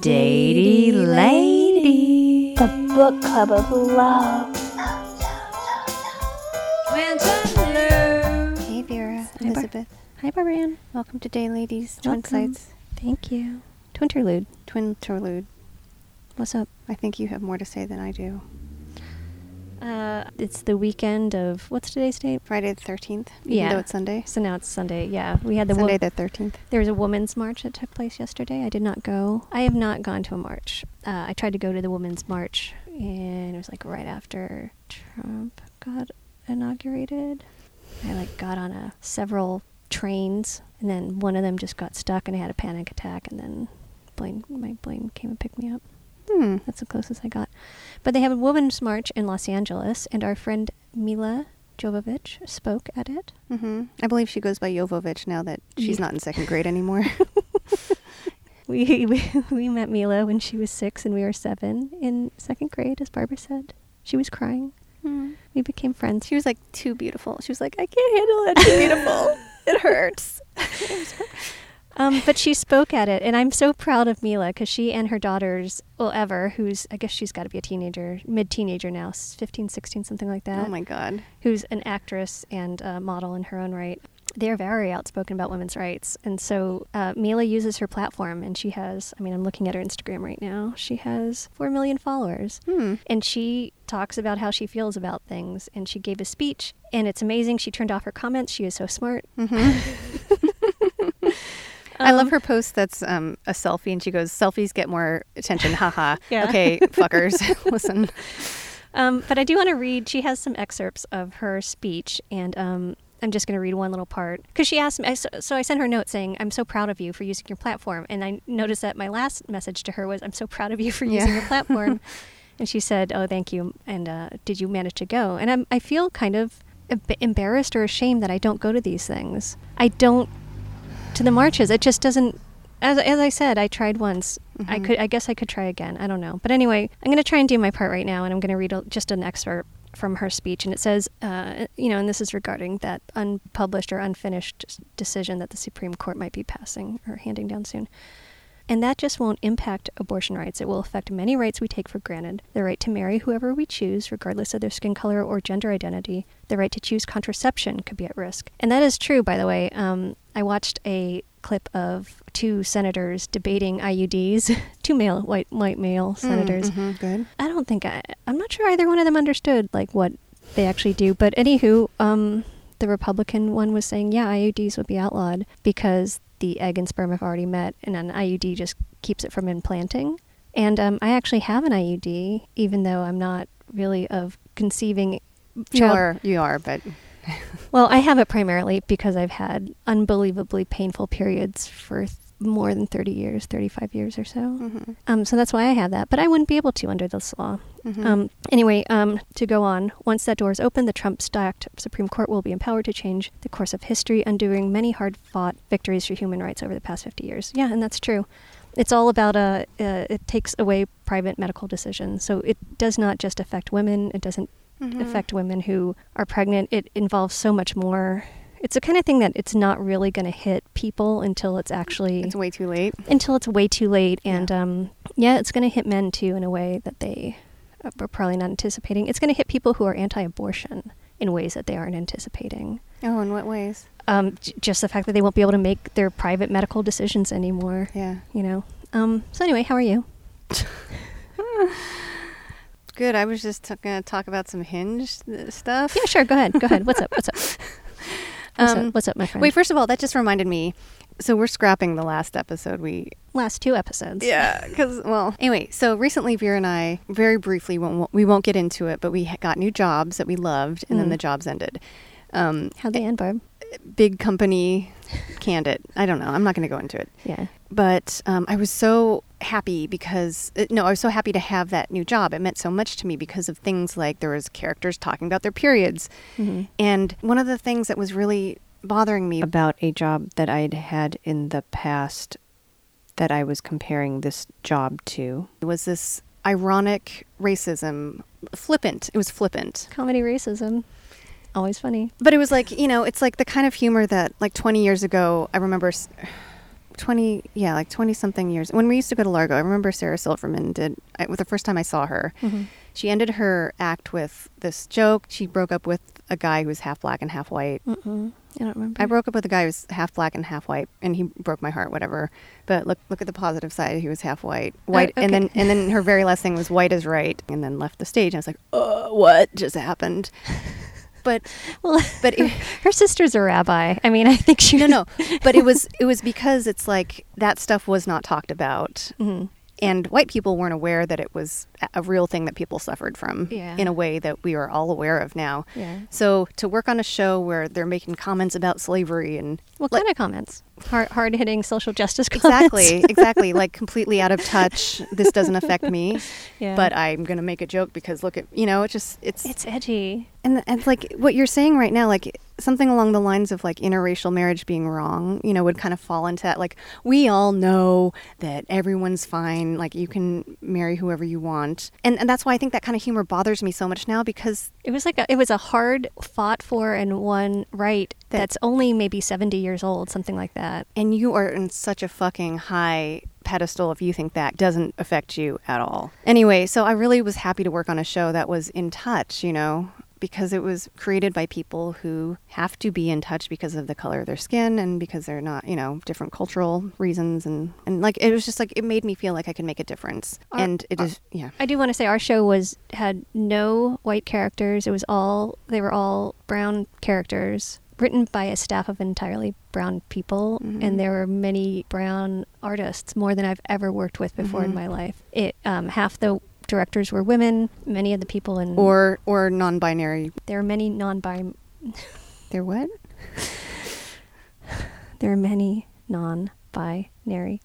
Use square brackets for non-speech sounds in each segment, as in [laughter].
Datey Lady. The book club of love. Hey Vera, Elizabeth. Hi, Barbarian. Welcome to Day Ladies Twin Welcome. Sites Thank you. Twinterlude. Twin Torlude. What's up? I think you have more to say than I do. Uh, it's the weekend of what's today's date? Friday the thirteenth. Yeah. Though it's Sunday. So now it's Sunday. Yeah, we had the wo- Sunday the thirteenth. There was a women's march that took place yesterday. I did not go. I have not gone to a march. Uh, I tried to go to the women's march, and it was like right after Trump got inaugurated. I like got on a several trains, and then one of them just got stuck, and I had a panic attack, and then Blaine, my Blaine came and picked me up. Hmm. That's the closest I got. But they have a women's march in Los Angeles, and our friend Milla Jovovich spoke at it. hmm I believe she goes by Jovovich now that she's not in second grade anymore. [laughs] We, [laughs] we we met Milla when she was six and we were seven in second grade, as Barbara said. She was crying. Hmm. We became friends. She was like too beautiful. She was like, I can't handle it. Too beautiful. [laughs] it hurts. Um, but she spoke at it, and I'm so proud of Milla because she and her daughters, well, Ever, who's I guess she's got to be a teenager, mid teenager now, s- 15, 16, something like that. oh my god. who's an actress and a model in her own right. They're very outspoken about women's rights. And so uh, Milla uses her platform, and she has, I mean, I'm looking at her Instagram right now. She has 4 million followers. Hmm. And she talks about how she feels about things. And she gave a speech, and it's amazing. She turned off her comments. She is so smart. [laughs] I love Um, her post that's um, a selfie and she goes, Selfies get more attention. Haha. [laughs] Yeah. Okay, fuckers. [laughs] Listen. Um, but I do want to read. She has some excerpts of her speech, and um, I'm just going to read one little part because she asked me. I, so, so I sent her a note saying, "I'm so proud of you for using your platform." And I noticed that my last message to her was, "I'm so proud of you for using Yeah. your [laughs] platform." and she said, "Oh, thank you." And uh, did you manage to go? And I'm, I feel kind of embarrassed or ashamed that I don't go to these things. I don't to the marches. It just doesn't. As, as I said, I tried once. I Mhm. could. I guess I could try again. I don't know. But anyway, I'm going to try and do my part right now, and I'm going to read a, just an excerpt from her speech, and it says, uh, you know, and this is regarding that unpublished or unfinished decision that the Supreme Court might be passing or handing down soon. And that just won't impact abortion rights. It will affect many rights we take for granted the right to marry whoever we choose, regardless of their skin color or gender identity. The right to choose contraception could be at risk. And that is true, by the way. Um, I watched a clip of two senators debating IUDs, [laughs] two male, white, white male senators. Mhm, Good. I don't think I, I'm not sure either one of them understood like what they actually do. But anywho, um, the Republican one was saying, yeah, IUDs would be outlawed because the egg and sperm have already met, and an IUD just keeps it from implanting. And um, I actually have an IUD, even though I'm not really of conceiving. You are, you are, but [laughs] Well, I have it primarily because I've had unbelievably painful periods for th- more than 30 years, 35 years or so. Mhm. Um, so that's why I have that, but I wouldn't be able to under this law. Mhm. Um, anyway, um, to go on, once that door is open, the Trump stacked Supreme Court will be empowered to change the course of history, undoing many hard fought victories for human rights over the past 50 years. Yeah, and that's true. It's all about, uh, uh, it takes away private medical decisions. So it does not just affect women, it doesn't Mhm. affect women who are pregnant. It involves so much more. It's the kind of thing that it's not really going to hit people until it's actually it's way too late. until it's way too late. Yeah. And um, yeah, it's going to hit men too in a way that they uh, were probably not anticipating. It's going to hit people who are anti-abortion in ways that they aren't anticipating. Oh, in what ways? Um, j- just the fact that they won't be able to make their private medical decisions anymore. Yeah. You know. Um, so anyway, how are you? [laughs] Good. I was just t- going to talk about some hinge uh, stuff. Yeah, sure. Go ahead. Go ahead. What's up? What's up? [laughs] What's Um, up? What's up, my friend? Wait, first of all, that just reminded me. So we're scrapping the last episode we Last two episodes. Yeah, because well, anyway. So recently, Vera and I, very briefly, won't, we won't get into it, but we got new jobs that we loved, and then Mm. the jobs ended. Um, How'd they end, Barb? Big company, candid. I don't know. I'm not going to go into it. Yeah. But um, I was so happy because uh, no, I was so happy to have that new job. It meant so much to me because of things like there was characters talking about their periods, Mhm. and one of the things that was really bothering me about a job that I'd had in the past that I was comparing this job to was this ironic racism, flippant. It was flippant. Comedy racism. Always funny. But it was like, you know, it's like the kind of humor that like 20 years ago, I remember twenty, yeah, like twenty something years. When we used to go to Largo, I remember Sarah Silverman did. I, with the first time I saw her, Mhm. she ended her act with this joke. She broke up with a guy who was half black and half white. Mm-mm. I don't remember. I broke up with a guy who was half black and half white, and he broke my heart. Whatever. But look, look at the positive side. He was half white, white, and then and then her very last thing was white is right, and then left the stage. I was like, uh, what just happened? [laughs] But Well, but it, [laughs] her sister's a rabbi. I mean, I think she. no, no. [laughs] But it was it was because it's like that stuff was not talked about, Mhm. And white people weren't aware that it was a- real thing that people suffered from Yeah. in a way that we are all aware of now. Yeah. So to work on a show where they're making comments about slavery and What Like- kind of comments? Hard, hard hitting social justice comments. exactly, [laughs] exactly, like completely out of touch. This doesn't affect me, [laughs] yeah. but I'm gonna make a joke because look at you know it's just it's it's edgy. and and like what you're saying right now, like something along the lines of like interracial marriage being wrong, you know, would kind of fall into that. Like we all know that everyone's fine, like you can marry whoever you want, and and that's why I think that kind of humor bothers me so much now because It was like a, it was a hard fought for and won right That- that's only maybe 70 years old, something like that. and you are in such a fucking high pedestal if you think that doesn't affect you at all. Anyway, so I really was happy to work on a show that was in touch, you know, because it was created by people who have to be in touch because of the color of their skin and because they're not, you know, different cultural reasons and and like it was just like it made me feel like I could make a difference. Our- and it is yeah. I do want to say our show was had no white characters. It was all they were all brown characters written by a staff of entirely brown people Mhm. and there were many brown artists more than I've ever worked with before Mhm. in my life. It um, half the directors were women, many of the people in Or or non-binary. there are many non-bi They're what? [laughs] there are many non-binary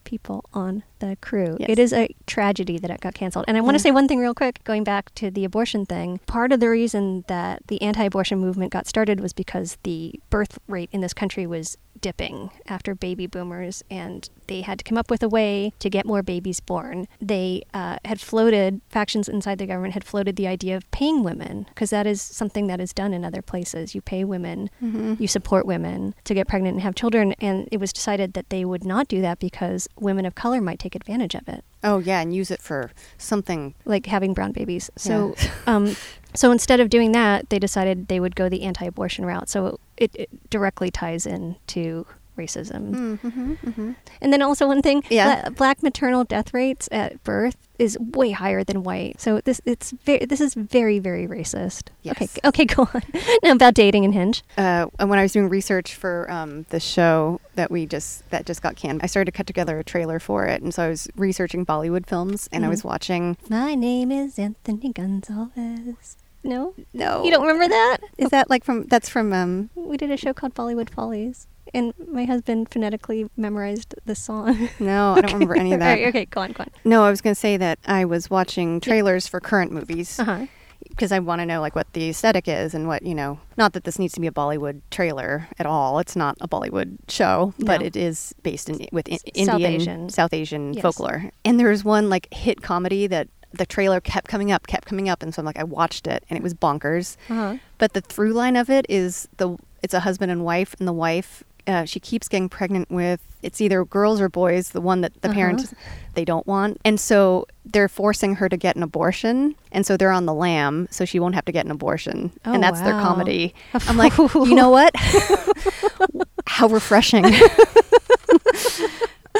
people on the crew. Yes. It is a tragedy that it got canceled. And I want to Yeah. say one thing real quick, going back to the abortion thing. Part of the reason that the anti-abortion movement got started was because the birth rate in this country was dipping after baby boomers and they had to come up with a way to get more babies born. They uh, had floated, factions inside the government had floated the idea of paying women because that is something that is done in other places. You pay women Mhm. you support women to get pregnant and have children and it was decided that they would not do that because women of color might take advantage of it. Oh yeah, and use it for something. Like having brown babies. So [laughs] um, so instead of doing that they decided they would go the anti-abortion route. So it, it directly ties into racism Mm-hmm, mm-hmm. and then also one thing Yeah. black maternal death rates at birth is way higher than white so this it's very this is very very racist okay Yes. okay [laughs] go on now about dating and hinge uh, and when I was doing research for um, the show that we just that just got canned, I started to cut together a trailer for it, and so I was researching Bollywood films, and I was Mhm. watching. My name is Anthony Gonzalez. No? No, You don't remember that? Is that like from? That's from. Um, We did a show called Bollywood Follies, and my husband phonetically memorized the song. [laughs] no, I don't remember any of [laughs] that. Alright, okay, go on, go on. No, I was going to say that I was watching trailers for current movies Uh huh. because I want to know like what the aesthetic is and what you know. Not that this needs to be a Bollywood trailer at all. It's not a Bollywood show, but No. it is based in with in, South Indian Asian. South Asian Yes. folklore. And there was one like hit comedy that the trailer kept coming up, kept coming up, and so I'm like I watched it and it was bonkers. Uh huh. But the through line of it is the it's a husband and wife, and the wife uh, she keeps getting pregnant with it's either girls or boys, the one that the Uh-huh. parents they don't want, and so they're forcing her to get an abortion, and so they're on the lam, so she won't have to get an abortion, Oh, and that's their comedy. [laughs] I'm like, you know what? [laughs] How refreshing. [laughs]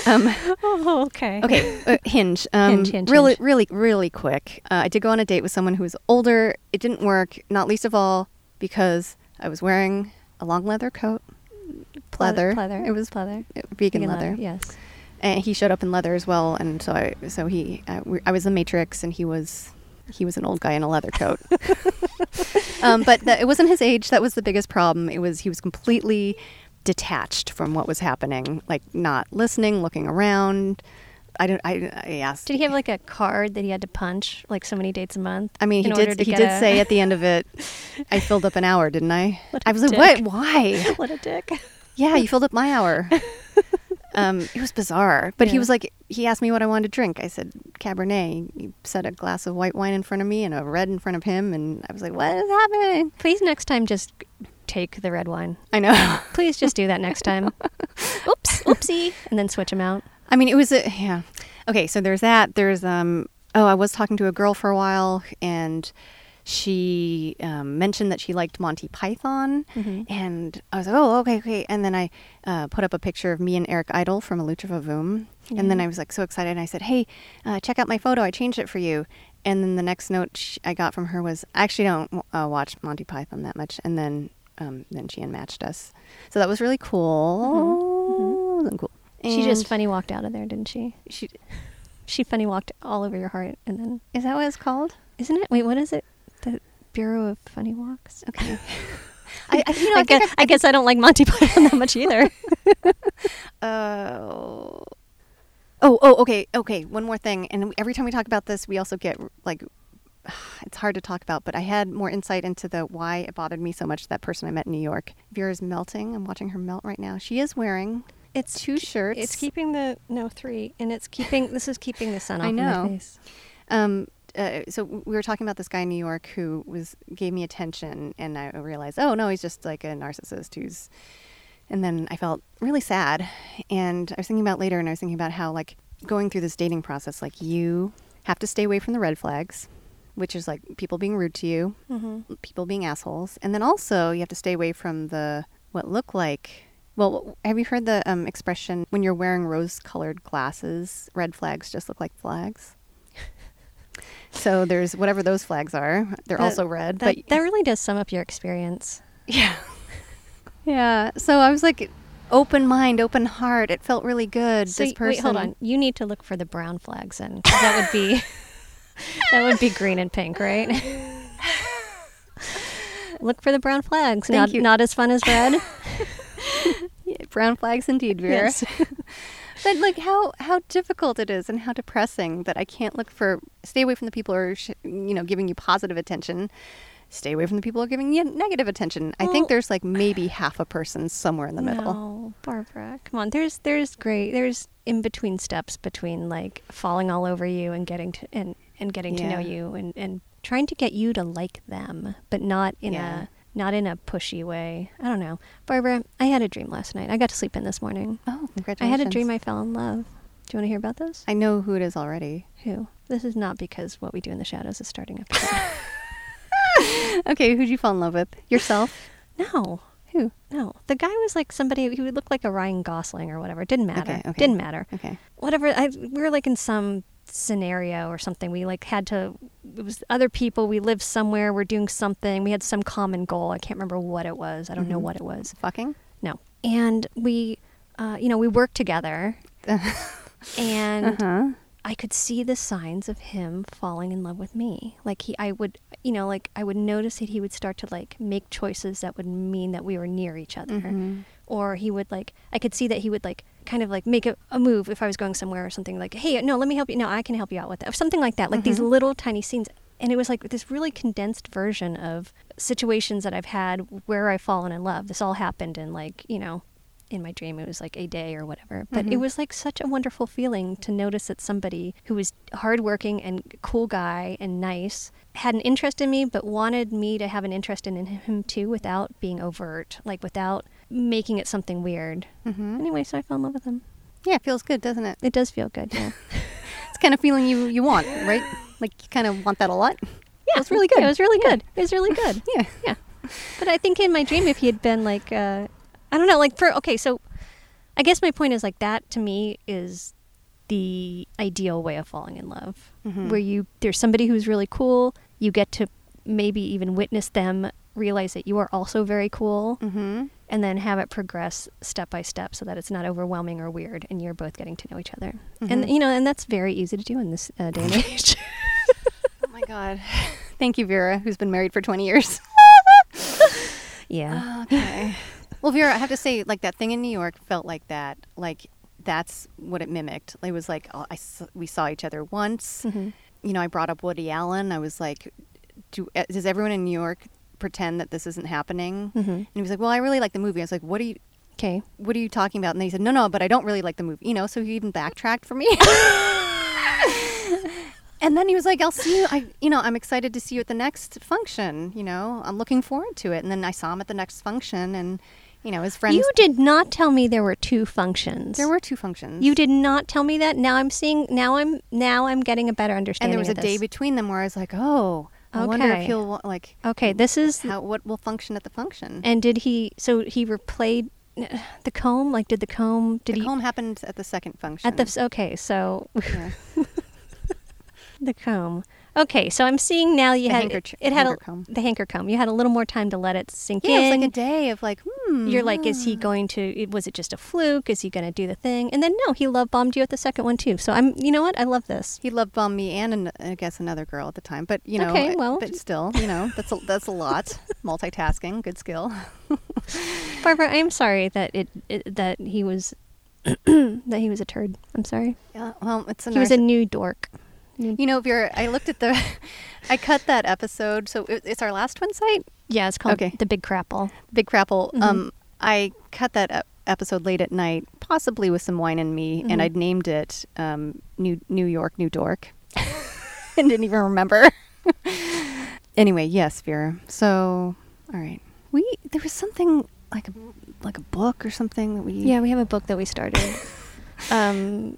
um, Oh, okay. Okay, uh, Hinge. Um, Hinge, Hinge, really, Hinge. really, really quick. Uh, I did go on a date with someone who was older. It didn't work, not least of all because I was wearing a long leather coat, pleather. Pleather. It was pleather. uh, vegan leather. Yes. And he showed up in leather as well, and so I, so he, we, I was the Matrix, and he was, he was an old guy in a leather coat. [laughs] um, but that, it wasn't his age. That was the biggest problem. It was he was completely detached from what was happening, like not listening, looking around. I don't. I, I asked. Did he have like a card that he had to punch like so many dates a month? I mean, he did. He did say at the end of it, [laughs] "I filled up an hour, didn't I?" I was like, "What? Why?" [laughs] what a dick. Yeah, you [laughs] filled up my hour. um, it was bizarre, but he was like, he asked me what I wanted to drink. I said Cabernet. He set a glass of white wine in front of me and a red in front of him, and I was like, "What is happening?" Please next time just take the red wine. I know. [laughs] Please just do that next time. [laughs] Oops. Oopsie, and then switch them out. I mean, it was a yeah. Okay, so there's that. There's um. Oh, I was talking to a girl for a while, and she um, mentioned that she liked Monty Python, and I was like, oh, okay, okay. And then I uh, put up a picture of me and Eric Idle from A Lucha Vavoom, and then I was like so excited. And I said, hey, uh, check out my photo. I changed it for you. And then the next note sh- I got from her was, I actually don't uh, watch Monty Python that much. And then um, then she unmatched us, so that was really cool. Wasn't cool. She just funny walked out of there, didn't she? She, She funny walked all over your heart, and then is that what it's called? isn't it? Wait, what is it? Bureau of Funny Walks. Okay. [laughs] I, I, you know, I, I, think guess, I guess I don't like Monty [laughs] Python that much either. [laughs] Oh. Oh, oh, okay, okay. One more thing, and every time we talk about this, we also get like, [sighs] it's hard to talk about. But I had more insight into the why it bothered me so much. That person I met in New York, Vera's melting. I'm watching her melt right now. She is wearing It's two shirts. It's keeping the no three, and it's keeping. This is keeping the sun off I know. my face. Um, uh, so we were talking about this guy in New York who was gave me attention, and I realized, oh no, he's just like a narcissist who's. And then I felt really sad, and I was thinking about later, and I was thinking about how like going through this dating process, like you have to stay away from the red flags, which is like people being rude to you, Mm-hmm. people being assholes, and then also you have to stay away from the what look like. Well, have you heard the um, expression when you're wearing rose-colored glasses, red flags just look like flags? So there's whatever those flags are. They're That- also red, That, but that really does sum up your experience. yeah, [laughs] yeah. So I was like, open mind, open heart. It felt really good. So this person. wait, hold on. You need to look for the brown flags, 'cause that would be [laughs] that would be green and pink, right? [laughs] look for the brown flags. Thank not you. not as fun as red. Yeah, brown flags indeed, Vera. Yes. But like how how difficult it is and how depressing that I can't look for stay away from the people who are sh- you know giving you positive attention. Stay away from the people who are giving you negative attention. I think there's like maybe half a person somewhere in the middle. No, Barbara, come on. There's there's great. There's in between steps between like falling all over you and getting to and and getting to know you and and trying to get you to like them, but not in Yeah. a not in a pushy way. I don't know, Barbara. I had a dream last night. I got to sleep in this morning. Oh, congratulations. I had a dream I fell in love. Do you want to hear about this? I know who it is already. Who? This is not because what we do in the shadows is starting episode. [laughs] okay, who'd you fall in love with? Yourself? [laughs] no, Who? no. The guy was like somebody who would look like a Ryan Gosling or whatever. It didn't matter. Okay, okay. Didn't matter. Okay. whatever I, we were like in some scenario or something we like had to it was other people we lived somewhere we're doing something we had some common goal i can't remember what it was i don't know Mhm. what it was Fucking? no and we uh, you know we worked together [laughs] and uh-huh. i could see the signs of him falling in love with me like he i would you know like i would notice that he would start to like make choices that would mean that we were near each other Mhm. or he would like i could see that he would like kind of like make a, a move if i was going somewhere or something like hey no let me help you no i can help you out with that or something like that like these Mhm. little tiny scenes and it was like this really condensed version of situations that i've had where i've fallen in love this all happened in like you know in my dream it was like a day or whatever but it Mhm. was like such a wonderful feeling to notice that somebody who was hardworking and cool guy and nice had an interest in me but wanted me to have an interest in him too without being overt like without making it something weird Mhm. anyway so i fell in love with him Yeah, it feels good, doesn't it? it does feel good yeah [laughs] It's kind of feeling you you want, right? Like you kind of want that a lot. Yeah, it's really good. Yeah, it was really good it was really good [laughs] Yeah. yeah but i think in my dream if he had been like uh i don't know like for okay so i guess my point is like that to me is the ideal way of falling in love Mhm. where you there's somebody who's really cool you get to maybe even witness them realize that you are also very cool Mm-hmm. And then have it progress step by step so that it's not overwhelming or weird and you're both getting to know each other and Mhm. you know and that's very easy to do in this uh, day and [laughs] age Oh my God. Thank you, Vera, who's been married for 20 years. [laughs] yeah Okay. well, Vera, I have to say, like that thing in New York felt like that. Like that's what it mimicked. It was like oh, I we saw each other once. Mhm. You know, I brought up Woody Allen. I was like, do, uh, does everyone in New York pretend that this isn't happening? Mhm. And he was like, well, I really like the movie. I was like, what are you? okay What are you talking about? And then he said, no, no, but I don't really like the movie. You know, so he even backtracked for me. [laughs] and then he was like, I'll see you. I, you know, I'm excited to see you at the next function. You know, I'm looking forward to it. And then I saw him at the next function, and you know, his friends. You did not tell me there were two functions. there were two functions. You did not tell me that. Now I'm seeing. Now I'm. Now I'm getting a better understanding. and there was a of day between them where I was like, oh, I wonder Okay. if he'll wa- like Okay, this is. how what will function at the function. And did he? So he replayed [sighs] the comb. Like, did the comb? Did the he? comb happened at the second function. At the okay, so Yeah. [laughs] the comb. Okay, so I'm seeing now you The had hankerch- it had a, comb. the hanker comb. You had a little more time to let it sink in. yeah, it was like a day of like, hmm, hmm. You're like, is he going to? Was it just a fluke? Is he going to do the thing? And then no, he love bombed you at the second one too. So I'm, you know what? I love this. He love bombed me and an, I guess another girl at the time, but you know, Okay, well. but still, you know, that's a, that's a lot. [laughs] Multitasking, good skill. Barbara, [laughs] I'm sorry that it, it that he was [clears throat] that he was a turd. I'm sorry. Yeah, well, it's a He was a new dork. New- You know, if you're, I looked at the, [laughs] I cut that episode, so it, it's our last one site, yeah, it's called Okay. the Big Crapple. Big Crapple. Mhm. Um, I cut that ep- episode late at night, possibly with some wine in me, Mhm. and I'd named it um, New New York, New Dork, [laughs] and didn't even remember. [laughs] anyway, yes, Vera. So, all right, we there was something like a like a book or something that we Yeah, we have a book that we started. um,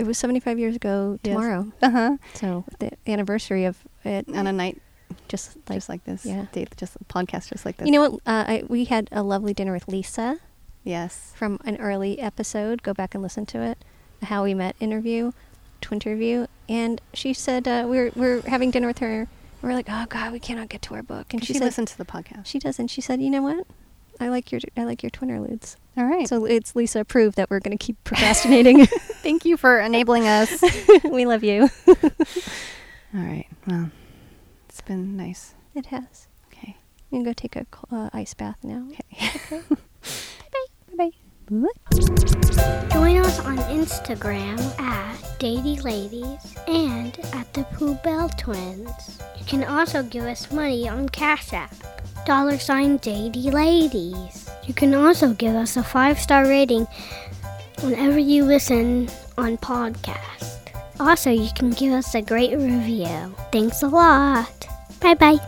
it was 75 years ago Yes. tomorrow. uh huh So the anniversary of it, on a night just like just like this, yeah. date, just a podcast just like this. you know what? Uh, I, we had a lovely dinner with Lisa yes, from an early episode. Go back and listen to it. A How we met interview, Twinterview, and she said uh, we we're we're having dinner with her. We're like, oh God, we cannot get to our book, and and she, she, said listened to the podcast. she does, and she said, you know what? I like your I like your Twinterludes. all right. So it's Lisa approved that we're going to keep procrastinating. [laughs] thank you for enabling us. [laughs] we love you. [laughs] all right. Well, it's been nice. It has. Okay. You can go take a uh, ice bath now. Okay. Bye bye. Bye bye. Join us on Instagram at Datey Ladies and at the Pooh Bell Twins. You can also give us money on Cash App. Dollar sign Datey Ladies. You can also give us a five star rating whenever you listen on podcast. Also, you can give us a great review. Thanks a lot. Bye bye.